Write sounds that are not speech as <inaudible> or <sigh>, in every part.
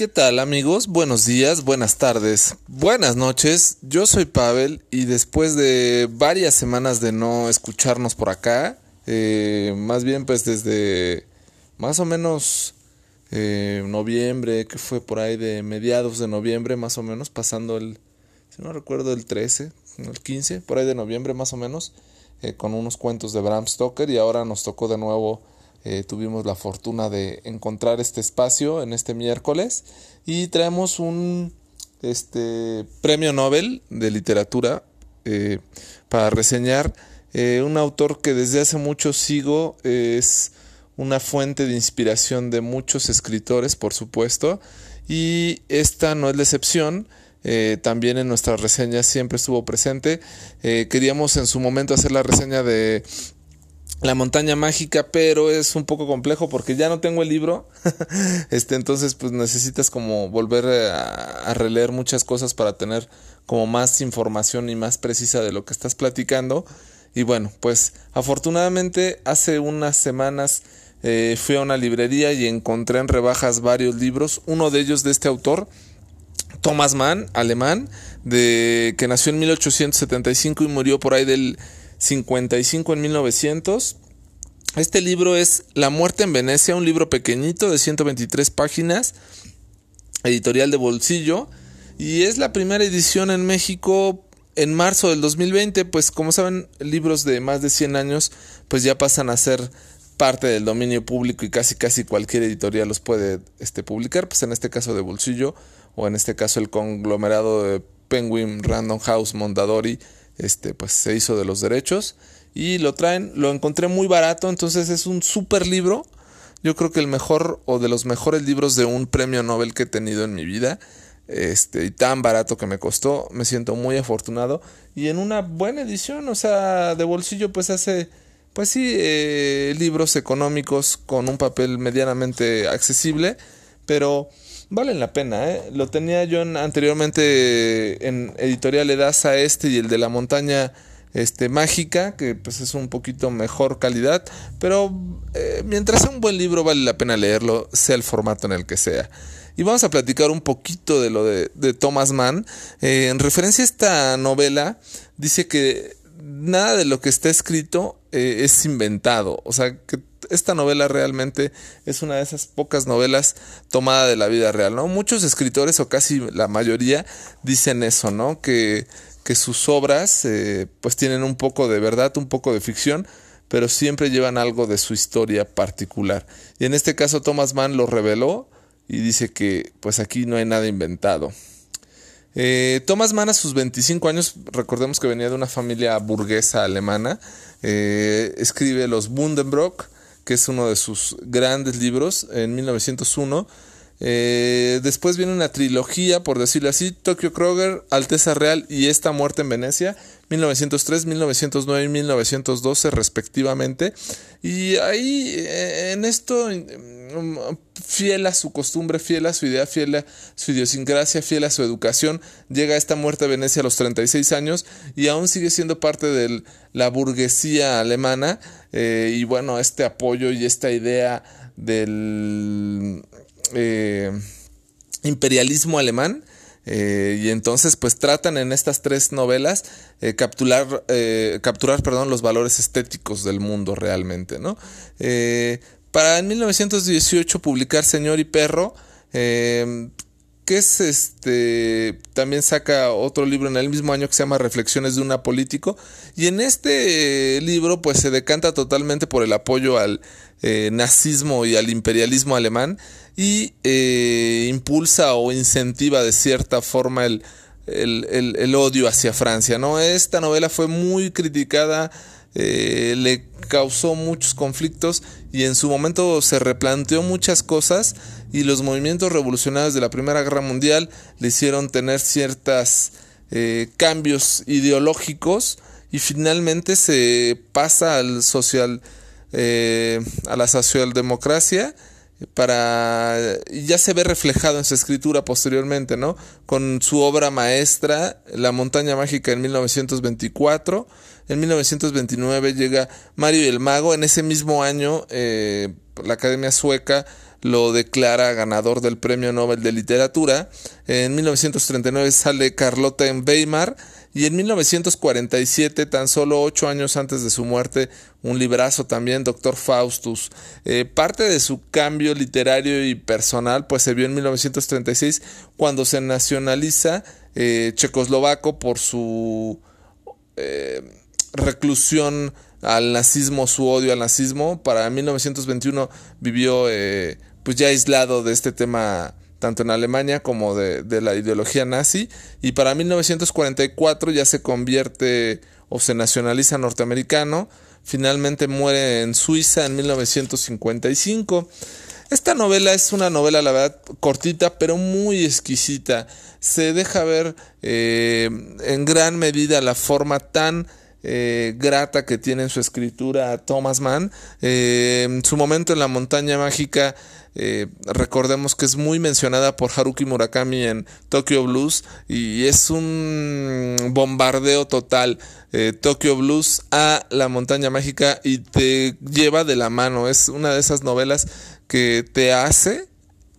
¿qué tal amigos? Buenos días, buenas tardes, buenas noches. Yo soy Pavel y después de varias semanas de no escucharnos por acá, eh, más bien pues desde más o menos eh, noviembre, que fue por ahí de mediados de noviembre más o menos, pasando el, si no recuerdo, el 13, el 15, por ahí de noviembre más o menos, eh, con unos cuentos de Bram Stoker y ahora nos tocó de nuevo eh, tuvimos la fortuna de encontrar este espacio en este miércoles y traemos un este, premio Nobel de literatura eh, para reseñar. Eh, un autor que desde hace mucho sigo es una fuente de inspiración de muchos escritores por supuesto y esta no es la excepción. También en nuestras reseñas siempre estuvo presente. Queríamos en su momento hacer la reseña de la montaña mágica, pero es un poco complejo porque ya no tengo el libro. <laughs> este, entonces, pues necesitas como volver a, releer muchas cosas para tener como más información y más precisa de lo que estás platicando. Y bueno, pues afortunadamente hace unas semanas eh, fui a una librería y encontré en rebajas varios libros. Uno de ellos de este autor, Thomas Mann, alemán, de que nació en 1875 y murió por ahí del 55 en 1900. Este libro es La muerte en Venecia, un libro pequeñito de 123 páginas, editorial de bolsillo, y es la primera edición en México en marzo del 2020, pues como saben, libros de más de 100 años pues ya pasan a ser parte del dominio público y casi casi cualquier editorial los puede este, publicar, pues en este caso de bolsillo o en este caso el conglomerado de Penguin Random House Mondadori este, pues se hizo de los derechos y lo traen, lo encontré muy barato, entonces es un super libro. Yo creo que el mejor o de los mejores libros de un premio Nobel que he tenido en mi vida. Este, y tan barato que me costó, me siento muy afortunado. Y en una buena edición, o sea, de bolsillo, pues hace, pues sí, eh, libros económicos con un papel medianamente accesible, pero valen la pena. ¿eh? Lo tenía yo anteriormente en editorial Edasa este y el de la montaña este, mágica, que pues es un poquito mejor calidad, pero eh, mientras sea un buen libro vale la pena leerlo, sea el formato en el que sea. Y vamos a platicar un poquito de lo de, Thomas Mann. Eh, en referencia a esta novela, dice que nada de lo que está escrito eh, es inventado. O sea, que esta novela realmente es una de esas pocas novelas tomada de la vida real, ¿no? Muchos escritores, o casi la mayoría, dicen eso, ¿no? Que, que sus obras, eh, pues tienen un poco de verdad, un poco de ficción, pero siempre llevan algo de su historia particular. Y en este caso Thomas Mann lo reveló y dice que pues aquí no hay nada inventado. Eh, Thomas Mann a sus 25 años, recordemos que venía de una familia burguesa alemana, eh, escribe Los Bundenbrock, que es uno de sus grandes libros, en 1901. Eh, después viene una trilogía, por decirlo así, Tokyo Kroger, Alteza Real y Esta Muerte en Venecia, 1903, 1909 y 1912 respectivamente. Y ahí eh, en esto, mm, fiel a su costumbre, fiel a su idea, fiel a su idiosincrasia, fiel a su educación, llega Esta Muerte en Venecia a los 36 años y aún sigue siendo parte de la burguesía alemana. Eh, y bueno, este apoyo y esta idea del eh, imperialismo alemán. Eh, y entonces pues tratan en estas tres novelas eh, capturar, capturar perdón, los valores estéticos del mundo realmente. ¿no? para en 1918 publicar Señor y Perro, que es este, también saca otro libro en el mismo año que se llama Reflexiones de una político, y en este libro pues se decanta totalmente por el apoyo al nazismo y al imperialismo alemán, y eh, impulsa o incentiva de cierta forma el, el, odio hacia Francia. ¿no? Esta novela fue muy criticada, eh, le causó muchos conflictos y en su momento se replanteó muchas cosas y los movimientos revolucionarios de la Primera Guerra Mundial le hicieron tener ciertos eh, cambios ideológicos y finalmente se pasa al social a la socialdemocracia para ya se ve reflejado en su escritura posteriormente, ¿no? Con su obra maestra, La montaña mágica en 1924, en 1929 llega Mario y el mago, en ese mismo año eh, la Academia Sueca lo declara ganador del Premio Nobel de Literatura. En 1939 sale Carlota en Weimar y en 1947, tan solo ocho años antes de su muerte, un librazo también, Doctor Faustus. Eh, parte de su cambio literario y personal pues se vio en 1936 cuando se nacionaliza eh, checoslovaco por su reclusión al nazismo, su odio al nazismo. Para 1921 vivió pues ya aislado de este tema tanto en Alemania como de, la ideología nazi, y para 1944 ya se convierte o se nacionaliza norteamericano, finalmente muere en Suiza en 1955. Esta novela es una novela, la verdad, cortita, pero muy exquisita. Se deja ver eh, en gran medida la forma tan eh, grata que tiene en su escritura Thomas Mann. Eh, su momento en la montaña mágica eh, recordemos que es muy mencionada por Haruki Murakami en Tokyo Blues y es un bombardeo total. Eh, Tokyo Blues a la montaña mágica y te lleva de la mano. Es una de esas novelas que te hace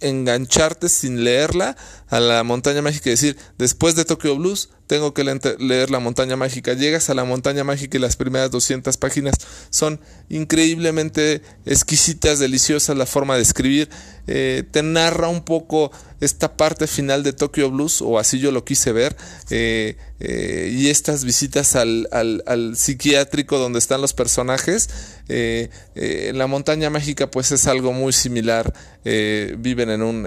engancharte sin leerla a la montaña mágica y decir, después de Tokyo Blues, tengo que leer la montaña mágica. Llegas a la montaña mágica y las primeras 200 páginas son increíblemente exquisitas, deliciosas, la forma de escribir. Eh, te narra un poco esta parte final de Tokyo Blues, o así yo lo quise ver, eh, eh, y estas visitas al, al, psiquiátrico donde están los personajes. la montaña mágica pues es algo muy similar. viven en un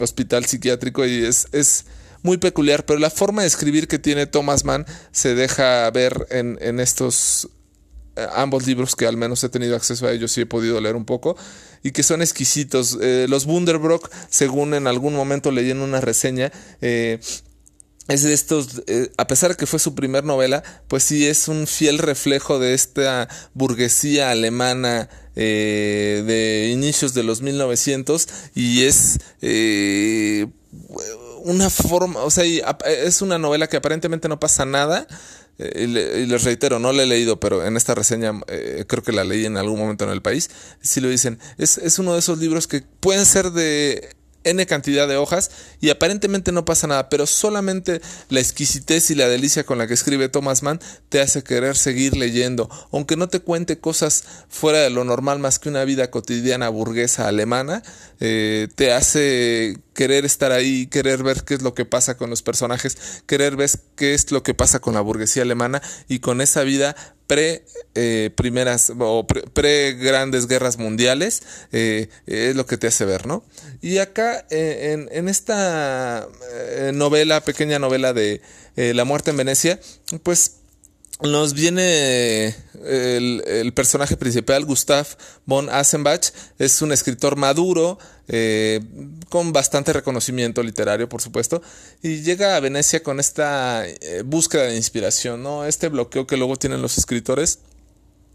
hospital psiquiátrico y es, es muy peculiar, pero la forma de escribir que tiene Thomas Mann se deja ver en, en estos eh, ambos libros que al menos he tenido acceso a ellos y he podido leer un poco y que son exquisitos. Eh, los Wunderbrock, según en algún momento leí en una reseña, eh, es de estos, a pesar de que fue su primer novela, pues sí es un fiel reflejo de esta burguesía alemana de inicios de los 1900 y es una forma, o sea, es una novela que aparentemente no pasa nada. Eh, y, les reitero, no la he leído, pero en esta reseña eh, creo que la leí en algún momento en el país. Si lo dicen, es, es uno de esos libros que pueden ser de N cantidad de hojas y aparentemente no pasa nada, pero solamente la exquisitez y la delicia con la que escribe Thomas Mann te hace querer seguir leyendo, aunque no te cuente cosas fuera de lo normal más que una vida cotidiana burguesa alemana, eh, te hace querer estar ahí, querer ver qué es lo que pasa con los personajes, querer ver qué es lo que pasa con la burguesía alemana y con esa vida pre eh, primeras o pre, grandes guerras mundiales eh, es lo que te hace ver, ¿no? Y acá en, en, esta novela, pequeña novela de La muerte en Venecia, pues nos viene el, personaje principal, Gustav von Asenbach, es un escritor maduro, eh, con bastante reconocimiento literario, por supuesto, y llega a Venecia con esta eh, búsqueda de inspiración, ¿no? Este bloqueo que luego tienen los escritores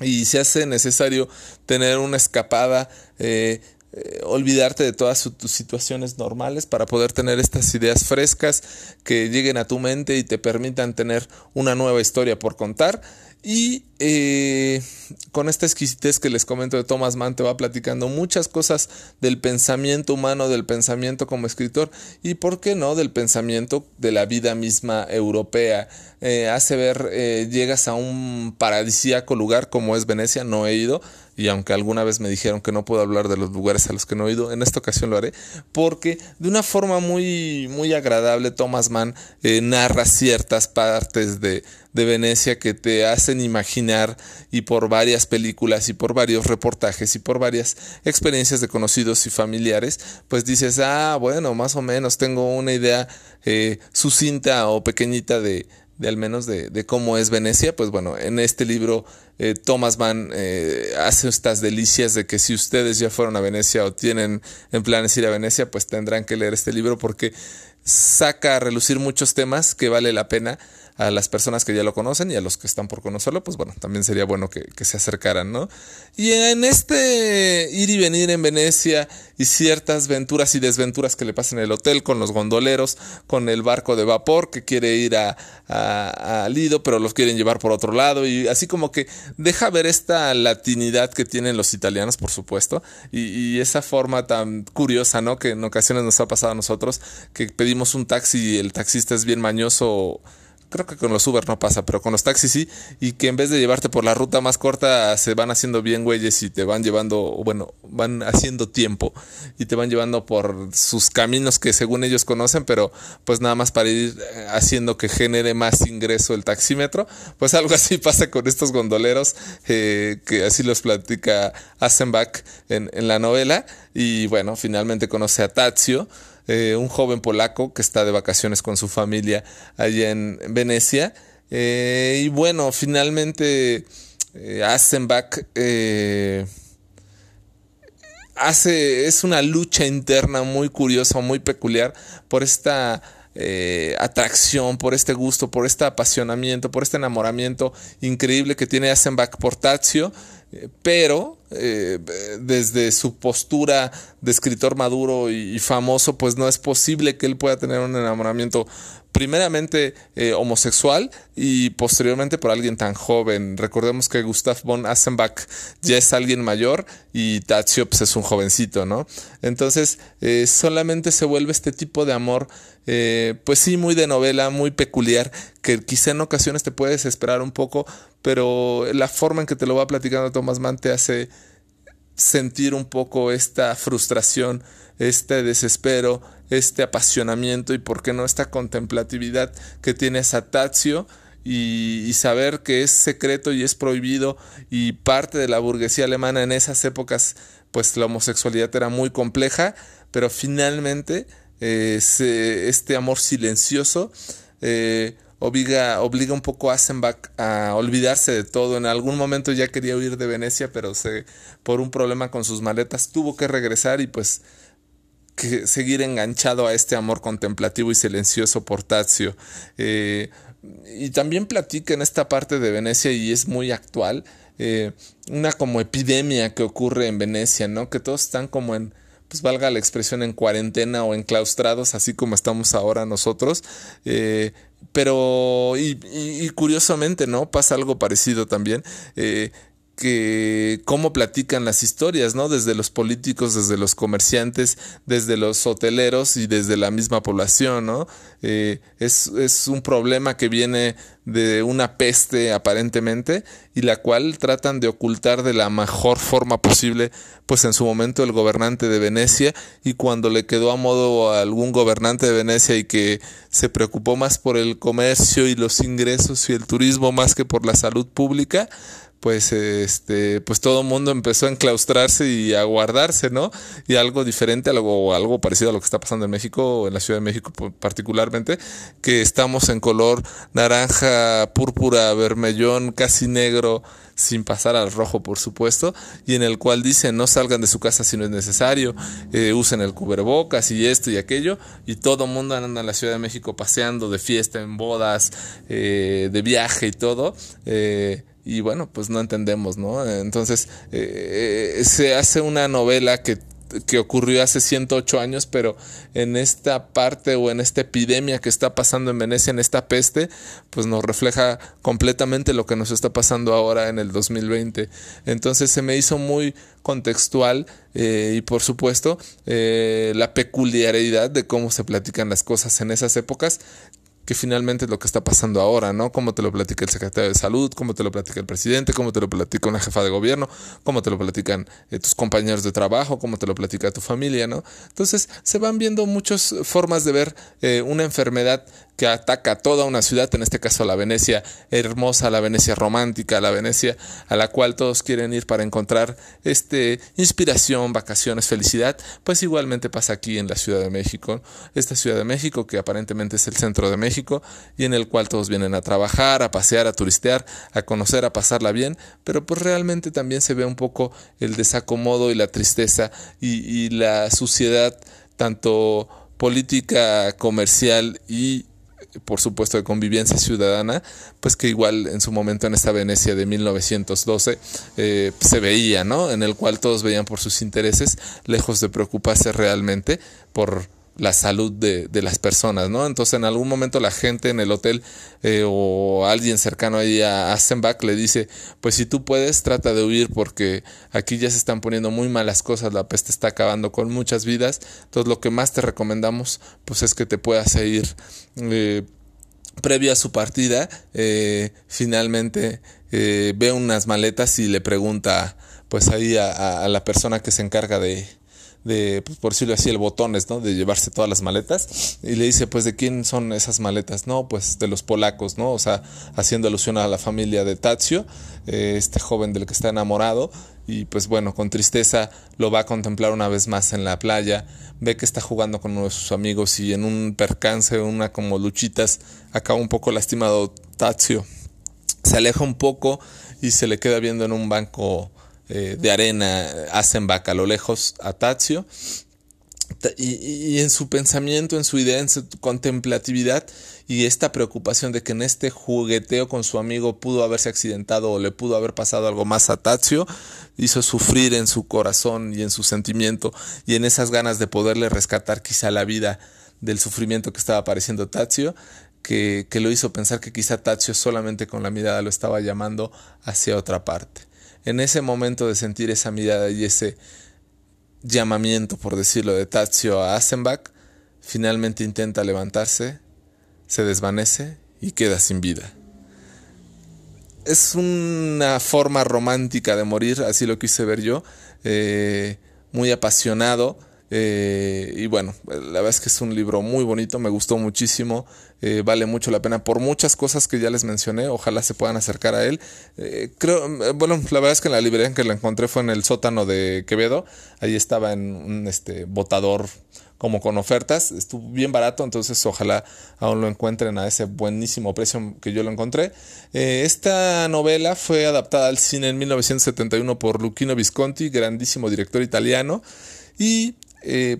y se hace necesario tener una escapada eh, eh, olvidarte de todas tus situaciones normales para poder tener estas ideas frescas que lleguen a tu mente y te permitan tener una nueva historia por contar. Y eh, con esta exquisitez que les comento de Thomas Mann, te va platicando muchas cosas del pensamiento humano, del pensamiento como escritor y, ¿por qué no?, del pensamiento de la vida misma europea. Eh, hace ver, llegas a un paradisíaco lugar como es Venecia, no he ido, y aunque alguna vez me dijeron que no puedo hablar de los lugares a los que no he ido, en esta ocasión lo haré, porque de una forma muy, muy agradable Thomas Mann eh, narra ciertas partes de, de Venecia que te hacen imaginar y por varias películas y por varios reportajes y por varias experiencias de conocidos y familiares, pues dices, ah, bueno, más o menos tengo una idea eh, sucinta o pequeñita de, de al menos de, cómo es Venecia, pues bueno, en este libro eh, Thomas Mann eh, hace estas delicias de que si ustedes ya fueron a Venecia o tienen en planes ir a Venecia, pues tendrán que leer este libro porque saca a relucir muchos temas que vale la pena a las personas que ya lo conocen y a los que están por conocerlo, pues bueno, también sería bueno que, se acercaran, ¿no? Y en este ir y venir en Venecia y ciertas venturas y desventuras que le pasan en el hotel con los gondoleros, con el barco de vapor que quiere ir a, a, Lido, pero los quieren llevar por otro lado, y así como que deja ver esta latinidad que tienen los italianos, por supuesto, y, y esa forma tan curiosa, ¿no? Que en ocasiones nos ha pasado a nosotros, que pedimos un taxi y el taxista es bien mañoso creo que con los Uber no pasa, pero con los taxis sí, y que en vez de llevarte por la ruta más corta, se van haciendo bien güeyes y te van llevando, bueno, van haciendo tiempo y te van llevando por sus caminos que según ellos conocen, pero pues nada más para ir eh, haciendo que genere más ingreso el taxímetro, pues algo así <laughs> pasa con estos gondoleros, eh, que así los platica Asenbach en, en la novela, y bueno, finalmente conoce a Tazio, eh, un joven polaco que está de vacaciones con su familia allá en Venecia. Eh, y bueno, finalmente eh, Asenbach hace, es una lucha interna muy curiosa, muy peculiar por esta atracción, por este gusto, por este apasionamiento, por este enamoramiento increíble que tiene Asenbach por Tazio, pero eh, desde su postura de escritor maduro y, famoso, pues no es posible que él pueda tener un enamoramiento primeramente eh, homosexual y posteriormente por alguien tan joven. Recordemos que Gustav von Asenbach ya es alguien mayor y Tazio pues, es un jovencito, ¿no? Entonces eh, solamente se vuelve este tipo de amor, pues sí, muy de novela, muy peculiar, que quizá en ocasiones te puedes esperar un poco, pero la forma en que te lo va platicando Thomas Mann te hace sentir un poco esta frustración, este desespero, este apasionamiento y por qué no esta contemplatividad que tiene Satazio y, y, saber que es secreto y es prohibido y parte de la burguesía alemana en esas épocas pues la homosexualidad era muy compleja pero finalmente eh, este amor silencioso eh, obliga, obliga un poco a Asenbach a olvidarse de todo. En algún momento ya quería huir de Venecia, pero se, por un problema con sus maletas tuvo que regresar y pues que seguir enganchado a este amor contemplativo y silencioso por Tazio. Eh, y también platica en esta parte de Venecia y es muy actual, eh, una como epidemia que ocurre en Venecia, ¿no? Que todos están como en, pues valga la expresión, en cuarentena o enclaustrados, así como estamos ahora nosotros. Eh, pero, y, curiosamente, ¿no? Pasa algo parecido también. Eh, que cómo platican las historias, ¿no? Desde los políticos, desde los comerciantes, desde los hoteleros y desde la misma población, ¿no? Eh, es, es, un problema que viene de una peste aparentemente y la cual tratan de ocultar de la mejor forma posible, pues en su momento el gobernante de Venecia y cuando le quedó a modo a algún gobernante de Venecia y que se preocupó más por el comercio y los ingresos y el turismo más que por la salud pública, pues este pues todo el mundo empezó a enclaustrarse y a guardarse, ¿no? Y algo diferente, algo algo parecido a lo que está pasando en México, en la Ciudad de México particularmente, que estamos en color naranja, púrpura, vermellón, casi negro, sin pasar al rojo, por supuesto, y en el cual dice no salgan de su casa si no es necesario, eh, usen el cubrebocas y esto y aquello, y todo mundo anda en la Ciudad de México paseando de fiesta, en bodas, eh, de viaje y todo. Eh, y bueno, pues no entendemos, ¿no? Entonces, eh, eh, se hace una novela que, que, ocurrió hace 108 años, pero en esta parte o en esta epidemia que está pasando en Venecia, en esta peste, pues nos refleja completamente lo que nos está pasando ahora en el 2020. Entonces se me hizo muy contextual eh, y por supuesto la peculiaridad de cómo se platican las cosas en esas épocas que finalmente es lo que está pasando ahora, ¿no? Cómo te lo platica el secretario de salud, cómo te lo platica el presidente, cómo te lo platica una jefa de gobierno, cómo te lo platican eh, tus compañeros de trabajo, cómo te lo platica tu familia, ¿no? Entonces se van viendo muchas formas de ver eh, una enfermedad que ataca toda una ciudad, en este caso la Venecia hermosa, la Venecia romántica, la Venecia a la cual todos quieren ir para encontrar este inspiración, vacaciones, felicidad, pues igualmente pasa aquí en la Ciudad de México, esta Ciudad de México que aparentemente es el centro de México y en el cual todos vienen a trabajar, a pasear, a turistear, a conocer, a pasarla bien, pero pues realmente también se ve un poco el desacomodo y la tristeza y, y la suciedad tanto política comercial y por supuesto de convivencia ciudadana, pues que igual en su momento en esta Venecia de 1912 eh, se veía, ¿no? En el cual todos veían por sus intereses, lejos de preocuparse realmente por la salud de, de, las personas, ¿no? Entonces en algún momento la gente en el hotel eh, o alguien cercano ahí a Asenbach le dice, pues si tú puedes, trata de huir porque aquí ya se están poniendo muy malas cosas, la peste está acabando con muchas vidas, entonces lo que más te recomendamos pues es que te puedas ir eh, previo a su partida, eh, finalmente eh, ve unas maletas y le pregunta pues ahí a, a la persona que se encarga de de, pues, por decirlo así, el botones, ¿no? De llevarse todas las maletas. Y le dice, pues, ¿de quién son esas maletas? No, pues de los polacos, ¿no? O sea, haciendo alusión a la familia de Tazio, eh, este joven del que está enamorado. Y pues bueno, con tristeza lo va a contemplar una vez más en la playa. Ve que está jugando con uno de sus amigos y en un percance, una como luchitas, acaba un poco lastimado Tazio. Se aleja un poco y se le queda viendo en un banco eh, de arena hacen vaca a lo lejos a Tazio. Y, en su pensamiento, en su idea, en su contemplatividad y esta preocupación de que en este jugueteo con su amigo pudo haberse accidentado o le pudo haber pasado algo más a Tazio, hizo sufrir en su corazón y en su sentimiento y en esas ganas de poderle rescatar quizá la vida del sufrimiento que estaba padeciendo Tazio, que, que lo hizo pensar que quizá Tazio solamente con la mirada lo estaba llamando hacia otra parte en ese momento de sentir esa mirada y ese llamamiento, por decirlo, de Tazio a Asenbach, finalmente intenta levantarse, se desvanece y queda sin vida. Es una forma romántica de morir, así lo quise ver yo, eh, muy apasionado, eh, y bueno, la verdad es que es un libro muy bonito, me gustó muchísimo, eh, vale mucho la pena por muchas cosas que ya les mencioné, ojalá se puedan acercar a él. Eh, creo, bueno, la verdad es que en la librería en que la encontré fue en el sótano de Quevedo, ahí estaba en un este, botador como con ofertas, estuvo bien barato, entonces ojalá aún lo encuentren a ese buenísimo precio que yo lo encontré. esta novela fue adaptada al cine en 1971 por Luchino Visconti, grandísimo director italiano, y eh,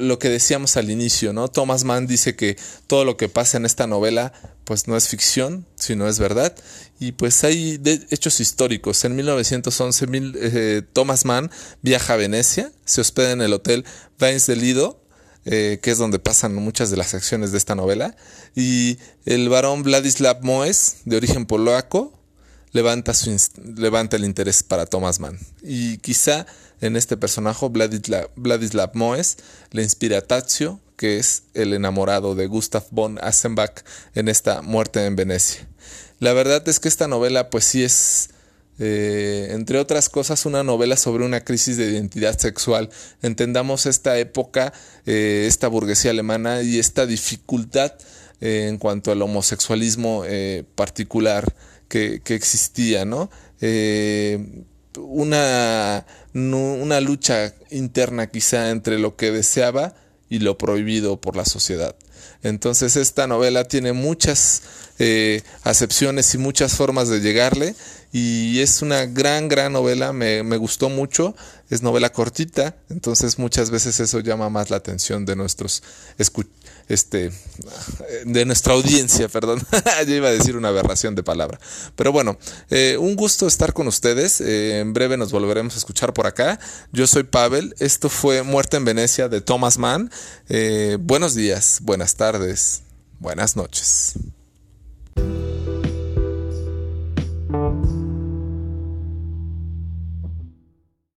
lo que decíamos al inicio, ¿no? Thomas Mann dice que todo lo que pasa en esta novela pues no es ficción, sino es verdad. Y pues hay hechos históricos. En 1911 eh, Thomas Mann viaja a Venecia, se hospeda en el hotel Vines de Lido, eh, que es donde pasan muchas de las acciones de esta novela. Y el varón Vladislav Moes, de origen polaco, levanta, su, levanta el interés para Thomas Mann. Y quizá en este personaje, Vladislav, Moes le inspira a Tazio, que es el enamorado de Gustav von Asenbach en esta muerte en Venecia. La verdad es que esta novela, pues sí es, eh, entre otras cosas, una novela sobre una crisis de identidad sexual. Entendamos esta época, eh, esta burguesía alemana y esta dificultad eh, en cuanto al homosexualismo particular que, que, existía, ¿no? una, una lucha interna quizá entre lo que deseaba y lo prohibido por la sociedad. Entonces esta novela tiene muchas eh, acepciones y muchas formas de llegarle y es una gran, gran novela, me, me gustó mucho, es novela cortita, entonces muchas veces eso llama más la atención de nuestros escuchadores este, de nuestra audiencia, <laughs> perdón. Yo iba a decir una aberración de palabra. Pero bueno, eh, un gusto estar con ustedes. Eh, en breve nos volveremos a escuchar por acá. Yo soy Pavel. Esto fue Muerte en Venecia de Thomas Mann. Eh, buenos días, buenas tardes, buenas noches. Música